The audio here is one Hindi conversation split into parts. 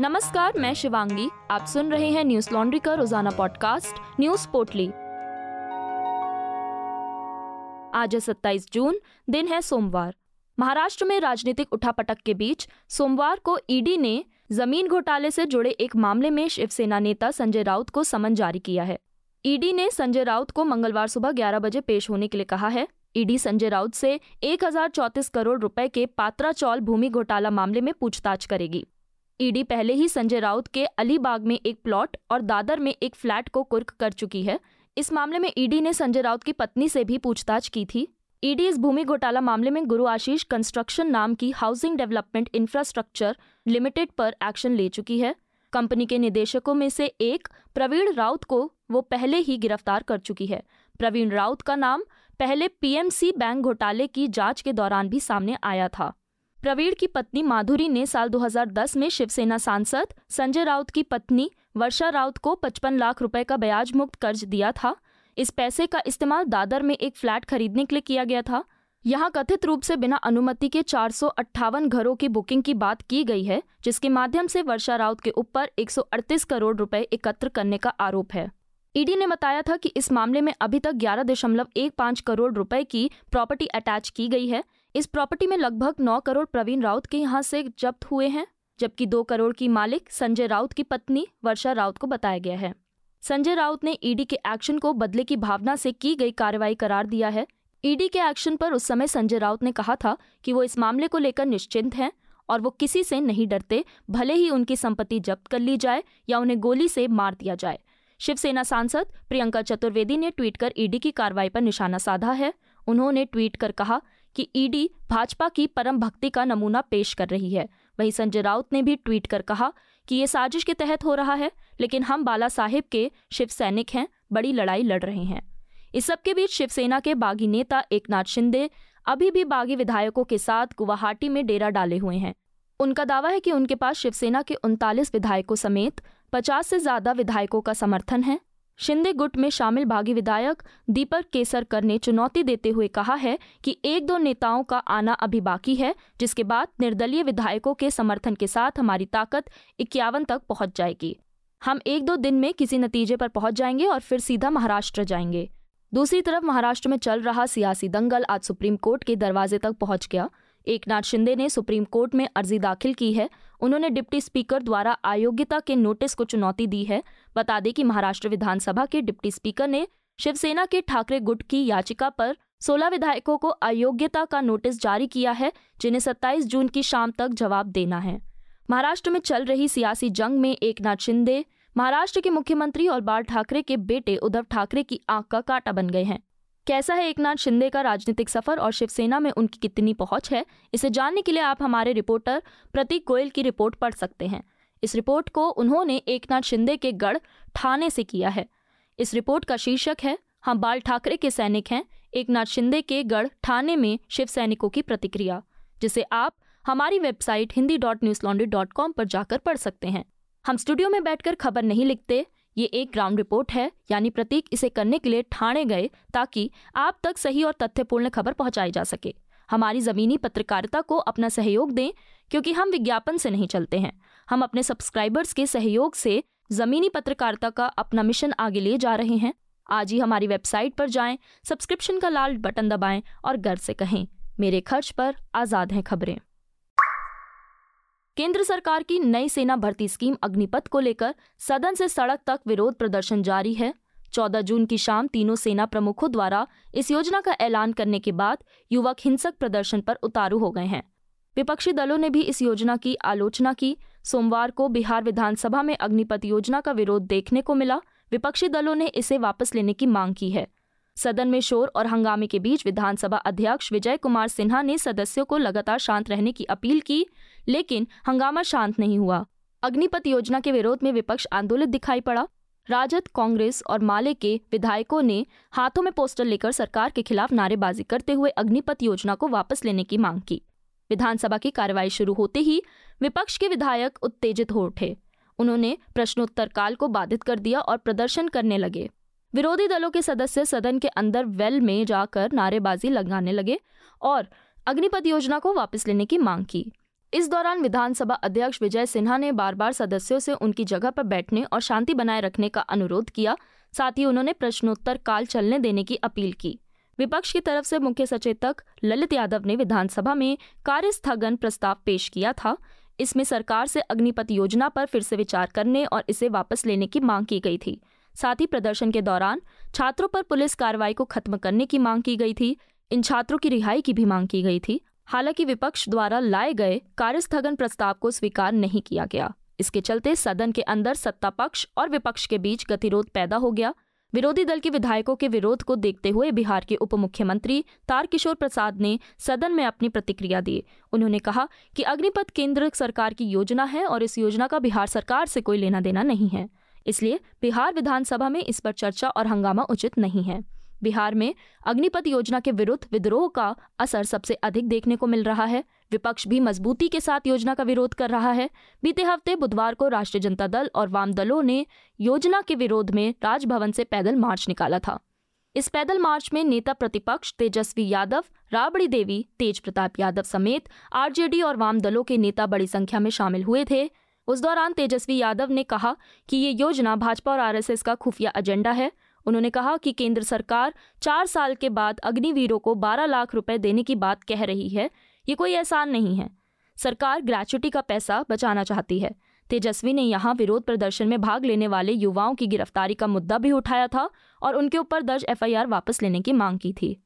नमस्कार, मैं शिवांगी। आप सुन रहे हैं न्यूज़ लॉन्ड्री का रोज़ाना पॉडकास्ट, न्यूज़ पोटली आज है 27 जून, दिन है सोमवार। महाराष्ट्र में राजनीतिक उठापटक के बीच सोमवार को ईडी ने ज़मीन घोटाले से जुड़े एक मामले में शिवसेना नेता संजय राउत को समन जारी किया है। ईडी ने संजय राउत को मंगलवार सुबह 11 बजे पेश होने के लिए कहा है। ईडी संजय राउत से एक करोड़ रुपए के पात्रा चौल भूमि घोटाला मामले में पूछताछ करेगी। ईडी पहले ही संजय राउत के अलीबाग में एक प्लॉट और दादर में एक फ्लैट को कुर्क कर चुकी है। इस मामले में ईडी ने संजय राउत की पत्नी से भी पूछताछ की थी। ईडी इस भूमि घोटाला मामले में गुरु आशीष कंस्ट्रक्शन नाम की हाउसिंग डेवलपमेंट इंफ्रास्ट्रक्चर लिमिटेड पर एक्शन ले चुकी है। कंपनी के निदेशकों में से एक प्रवीण राउत को वो पहले ही गिरफ़्तार कर चुकी है। प्रवीण राउत का नाम पहले पीएमसी बैंक घोटाले की जाँच के दौरान भी सामने आया था। प्रवीण की पत्नी माधुरी ने साल 2010 में शिवसेना सांसद, संजय राउत की पत्नी वर्षा राउत को 55 लाख रुपए का ब्याज मुक्त कर्ज दिया था। इस पैसे का इस्तेमाल दादर में एक फ्लैट खरीदने के लिए किया गया था। यहाँ कथित रूप से बिना अनुमति के चार सौ अट्ठावन घरों की बुकिंग की बात की गई है, जिसके माध्यम से वर्षा राउत के ऊपर 138 करोड़ रुपए एकत्र करने का आरोप है। ईडी ने बताया था कि इस मामले में अभी तक ग्यारह दशमलव एक पाँच करोड़ रुपए की प्रॉपर्टी अटैच की गई है। इस प्रॉपर्टी में लगभग नौ करोड़ प्रवीण राउत के यहाँ से जब्त हुए हैं, जबकि दो करोड़ की मालिक संजय राउत की पत्नी वर्षा राउत को बताया गया है। संजय राउत ने ईडी के एक्शन को बदले की भावना से की गई कार्रवाई करार दिया है। ईडी के एक्शन पर उस समय संजय राउत ने कहा था कि वो इस मामले को लेकर निश्चिंत हैं और वो किसी से नहीं डरते, भले ही उनकी संपत्ति जब्त कर ली जाए या उन्हें गोली से मार दिया जाए। शिवसेना सांसद प्रियंका चतुर्वेदी ने ट्वीट कर ईडी की कार्रवाई पर निशाना साधा है। उन्होंने ट्वीट कर कहा कि ईडी भाजपा की परम भक्ति का नमूना पेश कर रही है। वहीं संजय राउत ने भी ट्वीट कर कहा कि ये साजिश के तहत हो रहा है, लेकिन हम बाला साहेब के शिव सैनिक हैं, बड़ी लड़ाई लड़ रहे हैं। इस सबके बीच शिवसेना के बागी नेता एकनाथ शिंदे अभी भी बागी विधायकों के साथ गुवाहाटी में डेरा डाले हुए हैं। उनका दावा है कि उनके पास शिवसेना के उनतालीस विधायकों समेत 50 से ज़्यादा विधायकों का समर्थन है। शिंदे गुट में शामिल बागी विधायक दीपक केसरकर ने चुनौती देते हुए कहा है कि एक दो नेताओं का आना अभी बाकी है, जिसके बाद निर्दलीय विधायकों के समर्थन के साथ हमारी ताकत इक्यावन तक पहुँच जाएगी। हम एक दो दिन में किसी नतीजे पर पहुँच जाएँगे और फिर सीधा महाराष्ट्र जाएँगे। दूसरी तरफ़ महाराष्ट्र में चल रहा सियासी दंगल आज सुप्रीम कोर्ट के दरवाजे तक पहुँच गया। एक नाथ शिंदे ने सुप्रीम कोर्ट में अर्जी दाखिल की है। उन्होंने डिप्टी स्पीकर द्वारा अयोग्यता के नोटिस को चुनौती दी है। बता दें कि महाराष्ट्र विधानसभा के डिप्टी स्पीकर ने शिवसेना के ठाकरे गुट की याचिका पर 16 विधायकों को अयोग्यता का नोटिस जारी किया है, जिन्हें 27 जून की शाम तक जवाब देना है। महाराष्ट्र में चल रही सियासी जंग में एक शिंदे, महाराष्ट्र के मुख्यमंत्री और बाल ठाकरे के बेटे उद्धव ठाकरे की आँख का कांटा बन गए हैं। कैसा है एकनाथ शिंदे का राजनीतिक सफ़र और शिवसेना में उनकी कितनी पहुँच है? इसे जानने के लिए आप हमारे रिपोर्टर प्रतीक गोयल की रिपोर्ट पढ़ सकते हैं। इस रिपोर्ट को उन्होंने एकनाथ शिंदे के गढ़ ठाणे से किया है। इस रिपोर्ट का शीर्षक है, हम बाल ठाकरे के सैनिक हैं। एकनाथ शिंदे के गढ़ ठाणे में शिव सैनिकों की प्रतिक्रिया, जिसे आप हमारी website Hindi dot news laundry dot com पर जाकर पढ़ सकते हैं। हम स्टूडियो में बैठकर खबर नहीं लिखते ये एक ग्राउंड रिपोर्ट है यानी प्रतीक इसे करने के लिए ठाणे गए ताकि आप तक सही और तथ्यपूर्ण खबर पहुंचाई जा सके। हमारी ज़मीनी पत्रकारिता को अपना सहयोग दें क्योंकि हम विज्ञापन से नहीं चलते हैं। हम अपने सब्सक्राइबर्स के सहयोग से ज़मीनी पत्रकारिता का अपना मिशन आगे ले जा रहे हैं। आज ही हमारी वेबसाइट पर जाएँ, सब्सक्रिप्शन का लाल बटन दबाएँ और गर्व से कहें मेरे खर्च पर आज़ाद हैं खबरें। केंद्र सरकार की नई सेना भर्ती स्कीम अग्निपथ को लेकर सदन से सड़क तक विरोध प्रदर्शन जारी है। 14 जून की शाम तीनों सेना प्रमुखों द्वारा इस योजना का ऐलान करने के बाद युवक हिंसक प्रदर्शन पर उतारू हो गए हैं। विपक्षी दलों ने भी इस योजना की आलोचना की। सोमवार को बिहार विधानसभा में अग्निपथ योजना का विरोध देखने को मिला। विपक्षी दलों ने इसे वापस लेने की मांग की है। सदन में शोर और हंगामे के बीच विधानसभा अध्यक्ष विजय कुमार सिन्हा ने सदस्यों को लगातार शांत रहने की अपील की, लेकिन हंगामा शांत नहीं हुआ। अग्निपथ योजना के विरोध में विपक्ष आंदोलित दिखाई पड़ा। राजद, कांग्रेस और माले के विधायकों ने हाथों में पोस्टर लेकर सरकार के खिलाफ नारेबाजी करते हुए अग्निपथ योजना को वापस लेने की मांग की। विधानसभा की कार्यवाही शुरू होते ही विपक्ष के विधायक उत्तेजित हो उठे। उन्होंने प्रश्नोत्तर काल को बाधित कर दिया और प्रदर्शन करने लगे। विरोधी दलों के सदस्य सदन के अंदर वेल में जाकर नारेबाजी लगाने लगे और अग्निपथ योजना को वापस लेने की मांग की। इस दौरान विधानसभा अध्यक्ष विजय सिन्हा ने बार बार सदस्यों से उनकी जगह पर बैठने और शांति बनाए रखने का अनुरोध किया, साथ ही उन्होंने प्रश्नोत्तर काल चलने देने की अपील की। विपक्ष की तरफ़ से मुख्य सचेतक ललित यादव ने विधानसभा में कार्य स्थगन प्रस्ताव पेश किया था। इसमें सरकार से अग्निपथ योजना पर फिर से विचार करने और इसे वापस लेने की मांग की गई थी। साथ ही प्रदर्शन के दौरान छात्रों पर पुलिस कार्रवाई को खत्म करने की मांग की गई थी। इन छात्रों की रिहाई की भी मांग की गई थी। हालाँकि विपक्ष द्वारा लाए गए कार्यस्थगन प्रस्ताव को स्वीकार नहीं किया गया। इसके चलते सदन के अंदर सत्ता पक्ष और विपक्ष के बीच गतिरोध पैदा हो गया। विरोधी दल के विधायकों के विरोध को देखते हुए बिहार के उप मुख्यमंत्री तारकिशोर प्रसाद ने सदन में अपनी प्रतिक्रिया दी। उन्होंने कहा कि अग्निपथ केंद्र सरकार की योजना है और इस योजना का बिहार सरकार से कोई लेना देना नहीं है। इसलिए बिहार विधानसभा में इस पर चर्चा और हंगामा उचित नहीं है। बिहार में अग्निपथ योजना के विरुद्ध विद्रोह का असर सबसे अधिक देखने को मिल रहा है। विपक्ष भी मजबूती के साथ योजना का विरोध कर रहा है। बीते हफ़्ते बुधवार को राष्ट्रीय जनता दल और वाम दलों ने योजना के विरोध में राजभवन से पैदल मार्च निकाला था। इस पैदल मार्च में नेता प्रतिपक्ष तेजस्वी यादव, राबड़ी देवी, तेज प्रताप यादव समेत आरजेडी और वाम दलों के नेता बड़ी संख्या में शामिल हुए थे। उस दौरान तेजस्वी यादव ने कहा कि ये योजना भाजपा और आरएसएस का खुफिया एजेंडा है। उन्होंने कहा कि केंद्र सरकार चार साल के बाद अग्निवीरों को 12 लाख रुपए देने की बात कह रही है। ये कोई एहसान नहीं है। सरकार ग्रेचुटी का पैसा बचाना चाहती है। तेजस्वी ने यहाँ विरोध प्रदर्शन में भाग लेने वाले युवाओं की गिरफ्तारी का मुद्दा भी उठाया था और उनके ऊपर दर्ज एफआईआर वापस लेने की मांग की थी।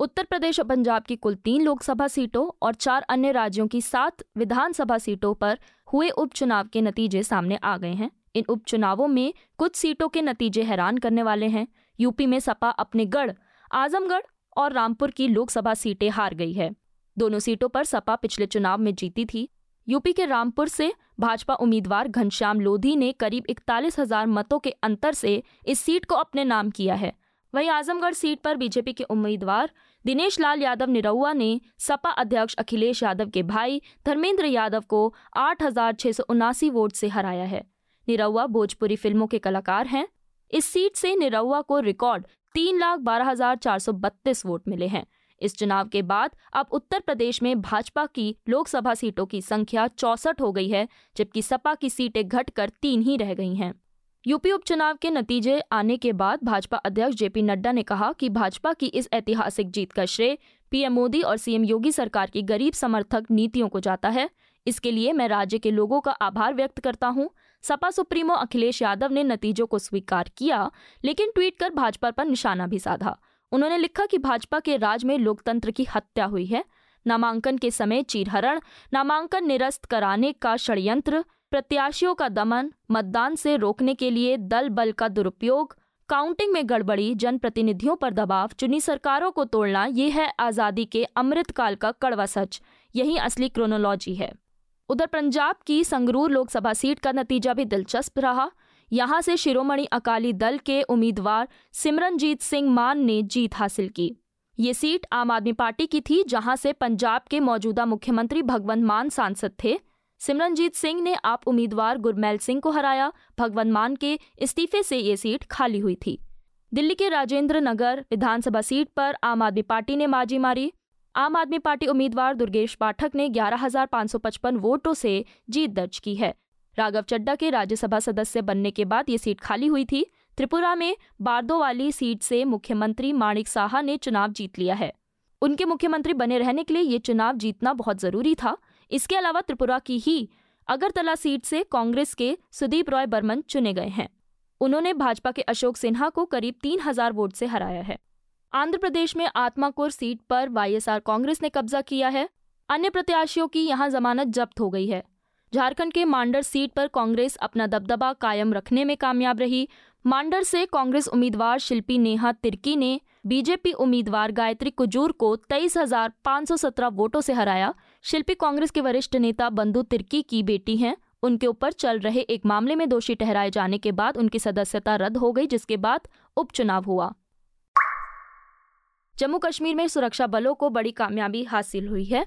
उत्तर प्रदेश और पंजाब की कुल तीन लोकसभा सीटों और चार अन्य राज्यों की सात विधानसभा सीटों पर हुए उपचुनाव के नतीजे सामने आ गए हैं। इन उपचुनावों में कुछ सीटों के नतीजे हैरान करने वाले हैं। यूपी में सपा अपने गढ़, आजमगढ़ और रामपुर की लोकसभा सीटें हार गई है। दोनों सीटों पर सपा पिछले चुनाव में जीती थी। यूपी के रामपुर से भाजपा उम्मीदवार घनश्याम लोधी ने करीब इकतालीस हज़ार मतों के अंतर से इस सीट को अपने नाम किया है। वहीं आजमगढ़ सीट पर बीजेपी के उम्मीदवार दिनेश लाल यादव निरहुआ ने सपा अध्यक्ष अखिलेश यादव के भाई धर्मेंद्र यादव को आठ वोट से हराया है। निरहुआ भोजपुरी फ़िल्मों के कलाकार हैं। इस सीट से निरहुआ को रिकॉर्ड तीन लाख बारह हज़ार चार सौ बत्तीस वोट मिले हैं। इस चुनाव के बाद अब उत्तर प्रदेश में भाजपा की लोकसभा सीटों की संख्या चौसठ हो गई है, जबकि सपा की सीटें घटकर तीन ही रह गई हैं। यूपी उपचुनाव के नतीजे आने के बाद भाजपा अध्यक्ष जेपी नड्डा ने कहा कि भाजपा की इस ऐतिहासिक जीत का श्रेय पीएम मोदी और सीएम योगी सरकार की गरीब समर्थक नीतियों को जाता है। इसके लिए मैं राज्य के लोगों का आभार व्यक्त करता हूँ। सपा सुप्रीमो अखिलेश यादव ने नतीजों को स्वीकार किया, लेकिन ट्वीट कर भाजपा पर निशाना भी साधा। उन्होंने लिखा कि भाजपा के राज में लोकतंत्र की हत्या हुई है। नामांकन के समय चीरहरण, नामांकन निरस्त कराने का षड्यंत्र प्रत्याशियों का दमन, मतदान से रोकने के लिए दल बल का दुरुपयोग, काउंटिंग में गड़बड़ी, जनप्रतिनिधियों पर दबाव, चुनी सरकारों को तोड़ना, ये है आज़ादी के अमृत काल का कड़वा सच। यही असली क्रोनोलॉजी है। उधर पंजाब की संगरूर लोकसभा सीट का नतीजा भी दिलचस्प रहा। यहाँ से शिरोमणि अकाली दल के उम्मीदवार सिमरनजीत सिंह मान ने जीत हासिल की। ये सीट आम आदमी पार्टी की थी, जहाँ से पंजाब के मौजूदा मुख्यमंत्री भगवंत मान सांसद थे। सिमरनजीत सिंह ने आप उम्मीदवार गुरमैल सिंह को हराया। भगवंत मान के इस्तीफे से ये सीट खाली हुई थी। दिल्ली के राजेंद्र नगर विधानसभा सीट पर आम आदमी पार्टी ने बाजी मारी। आम आदमी पार्टी उम्मीदवार दुर्गेश पाठक ने 11,555 वोटों से जीत दर्ज की है। राघव चड्डा के राज्यसभा सदस्य बनने के बाद ये सीट खाली हुई थी। त्रिपुरा में बारदो वाली सीट से मुख्यमंत्री माणिक साहा ने चुनाव जीत लिया है। उनके मुख्यमंत्री बने रहने के लिए ये चुनाव जीतना बहुत ज़रूरी था। इसके अलावा त्रिपुरा की ही अगरतला सीट से कांग्रेस के सुदीप रॉय बर्मन चुने गए हैं। उन्होंने भाजपा के अशोक सिन्हा को करीब तीन हज़ार वोट से हराया है। आंध्र प्रदेश में आत्माकुर सीट पर वाईएसआर कांग्रेस ने कब्जा किया है। अन्य प्रत्याशियों की यहाँ जमानत जब्त हो गई है। झारखंड के मांडर सीट पर कांग्रेस अपना दबदबा कायम रखने में कामयाब रही। मांडर से कांग्रेस उम्मीदवार शिल्पी नेहा तिर्की ने बीजेपी उम्मीदवार गायत्री कुजूर को तेईस हज़ार सौ सत्रह वोटों से हराया। शिल्पी कांग्रेस के वरिष्ठ नेता बंधु तिर्की की बेटी हैं। उनके ऊपर चल रहे एक मामले में दोषी ठहराए जाने के बाद उनकी सदस्यता रद्द हो गई, जिसके बाद उपचुनाव हुआ। जम्मू कश्मीर में सुरक्षा बलों को बड़ी कामयाबी हासिल हुई है।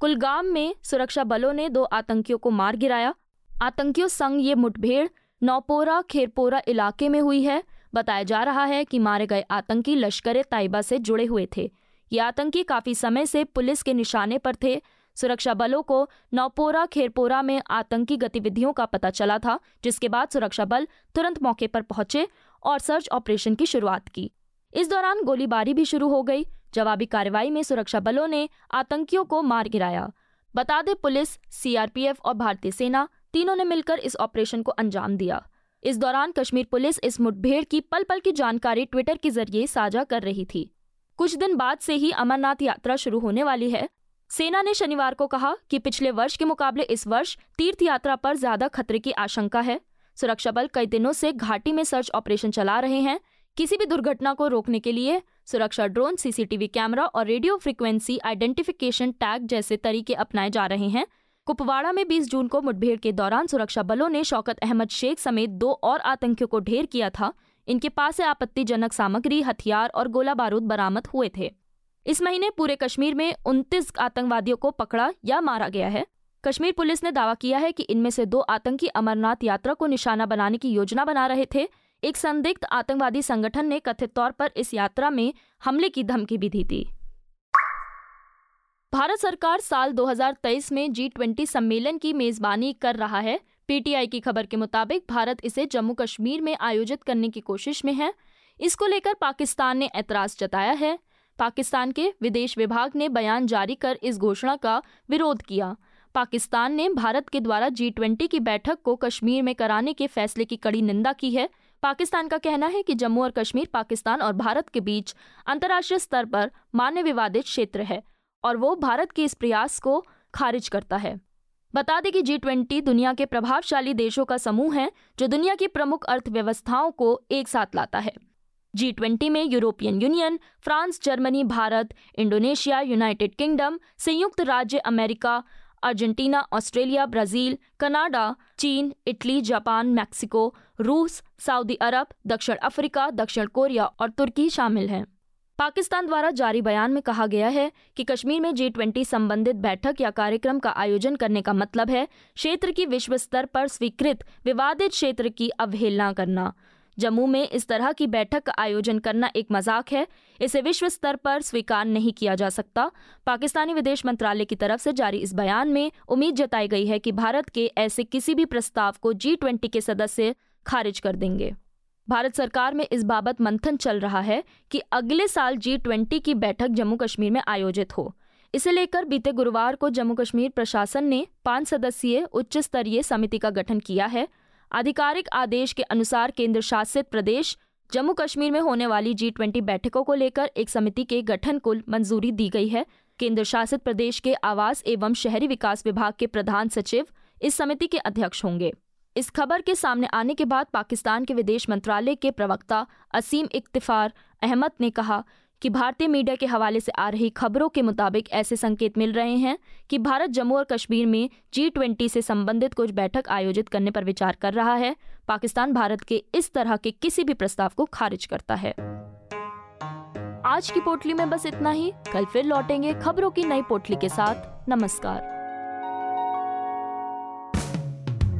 कुलगाम में सुरक्षा बलों ने दो आतंकियों को मार गिराया। आतंकियों संग ये मुठभेड़ नौपोरा खेरपोरा इलाके में हुई है। बताया जा रहा है कि मारे गए आतंकी लश्कर तैयबा से जुड़े हुए थे। ये आतंकी काफ़ी समय से पुलिस के निशाने पर थे। सुरक्षा बलों को नौपोरा खेरपोरा में आतंकी गतिविधियों का पता चला था, जिसके बाद सुरक्षा बल तुरंत मौके पर पहुँचे और सर्च ऑपरेशन की शुरुआत की। इस दौरान गोलीबारी भी शुरू हो गई। जवाबी कार्रवाई में सुरक्षा बलों ने आतंकियों को मार गिराया। बता दें, पुलिस, सीआरपीएफ और भारतीय सेना तीनों ने मिलकर इस ऑपरेशन को अंजाम दिया। इस दौरान कश्मीर पुलिस इस मुठभेड़ की पल पल की जानकारी ट्विटर के ज़रिए साझा कर रही थी। कुछ दिन बाद से ही अमरनाथ यात्रा शुरू होने वाली है। सेना ने शनिवार को कहा कि पिछले वर्ष के मुकाबले इस वर्ष तीर्थ यात्रा पर ज़्यादा खतरे की आशंका है। सुरक्षा बल कई दिनों से घाटी में सर्च ऑपरेशन चला रहे हैं। किसी भी दुर्घटना को रोकने के लिए सुरक्षा ड्रोन, सीसीटीवी कैमरा और रेडियो फ्रिक्वेंसी आइडेंटिफिकेशन टैग जैसे तरीके अपनाए जा रहे हैं। कुपवाड़ा में 20 जून को मुठभेड़ के दौरान सुरक्षा बलों ने शौकत अहमद शेख समेत दो और आतंकियों को ढेर किया था। इनके पास से आपत्तिजनक सामग्री, हथियार और गोला बारूद बरामद हुए थे। इस महीने पूरे कश्मीर में उनतीस आतंकवादियों को पकड़ा या मारा गया है। कश्मीर पुलिस ने दावा किया है कि इनमें से दो आतंकी अमरनाथ यात्रा को निशाना बनाने की योजना बना रहे थे। एक संदिग्ध आतंकवादी संगठन ने कथित तौर पर इस यात्रा में हमले की धमकी भी दी थी। भारत सरकार साल 2023 में जी ट्वेंटी सम्मेलन की मेजबानी कर रहा है। पीटीआई की खबर के मुताबिक भारत इसे जम्मू कश्मीर में आयोजित करने की कोशिश में है। इसको लेकर पाकिस्तान ने ऐतराज जताया है। पाकिस्तान के विदेश विभाग ने बयान जारी कर इस घोषणा का विरोध किया। पाकिस्तान ने भारत के द्वारा जी ट्वेंटी की बैठक को कश्मीर में कराने के फैसले की कड़ी निंदा की है। पाकिस्तान का कहना है कि जम्मू और कश्मीर, पाकिस्तान और भारत के बीच अंतर्राष्ट्रीय स्तर पर मान्य विवादित क्षेत्र है। और वो भारत के इस प्रयास को खारिज करता है। बता दें कि जी ट्वेंटी दुनिया के प्रभावशाली देशों का समूह है, जो दुनिया की प्रमुख अर्थव्यवस्थाओं को एक साथ लाता है। जी ट्वेंटी में European Union France Germany Bharat Indonesia United Kingdom संयुक्त राज्य America, Argentina, Australia, Brazil, Canada, चीन, इटली, जापान, मैक्सिको, रूस, सऊदी अरब, दक्षिण अफ्रीका, दक्षिण कोरिया और तुर्की शामिल हैं। पाकिस्तान द्वारा जारी बयान में कहा गया है कि कश्मीर में जी ट्वेंटी संबंधित बैठक या कार्यक्रम का आयोजन करने का मतलब है क्षेत्र की विश्व स्तर पर स्वीकृत विवादित क्षेत्र की अवहेलना करना। जम्मू में इस तरह की बैठक का आयोजन करना एक मज़ाक है। इसे विश्व स्तर पर स्वीकार नहीं किया जा सकता। पाकिस्तानी विदेश मंत्रालय की तरफ़ से जारी इस बयान में उम्मीद जताई गई है कि भारत के ऐसे किसी भी प्रस्ताव को जी ट्वेंटी के सदस्य खारिज कर देंगे। भारत सरकार में इस बाबत मंथन चल रहा है कि अगले साल जी ट्वेंटी की बैठक जम्मू कश्मीर में आयोजित हो। इसे लेकर बीते गुरुवार को जम्मू कश्मीर प्रशासन ने पाँच सदस्यीय उच्च स्तरीय समिति का गठन किया है। आधिकारिक आदेश के अनुसार केंद्र शासित प्रदेश जम्मू कश्मीर में होने वाली जी ट्वेंटी बैठकों को लेकर एक समिति के गठन को मंजूरी दी गई है। केंद्र शासित प्रदेश के आवास एवं शहरी विकास विभाग के प्रधान सचिव इस समिति के अध्यक्ष होंगे। इस खबर के सामने आने के बाद पाकिस्तान के विदेश मंत्रालय के प्रवक्ता असीम इक्तिफार अहमद ने कहा कि भारतीय मीडिया के हवाले से आ रही खबरों के मुताबिक ऐसे संकेत मिल रहे हैं कि भारत जम्मू और कश्मीर में जी ट्वेंटी से संबंधित कुछ बैठक आयोजित करने पर विचार कर रहा है। पाकिस्तान भारत के इस तरह के किसी भी प्रस्ताव को खारिज करता है। आज की पोटली में बस इतना ही। कल फिर लौटेंगे खबरों की नई पोटली के साथ। नमस्कार।